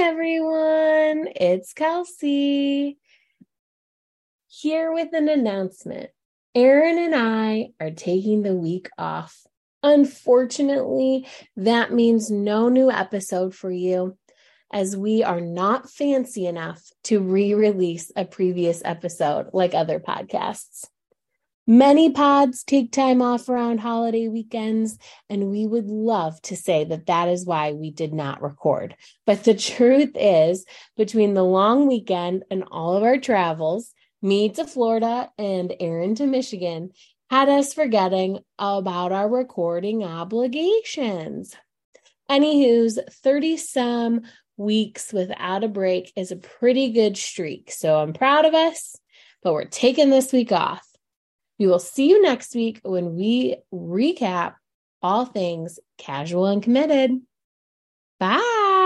everyone. It's Kelsey here with an announcement. Erin and I are taking the week off. Unfortunately, that means no new episode for you, as we are not fancy enough to re release a previous episode like other podcasts. Many pods take time off around holiday weekends, and we would love to say that that is why we did not record. But the truth is, between the long weekend and all of our travels, me to Florida and Erin to Michigan, had us forgetting about our recording obligations. Anywho's 30 some weeks without a break is a pretty good streak. So I'm proud of us, but we're taking this week off. We will see you next week when we recap all things casual and committed. Bye.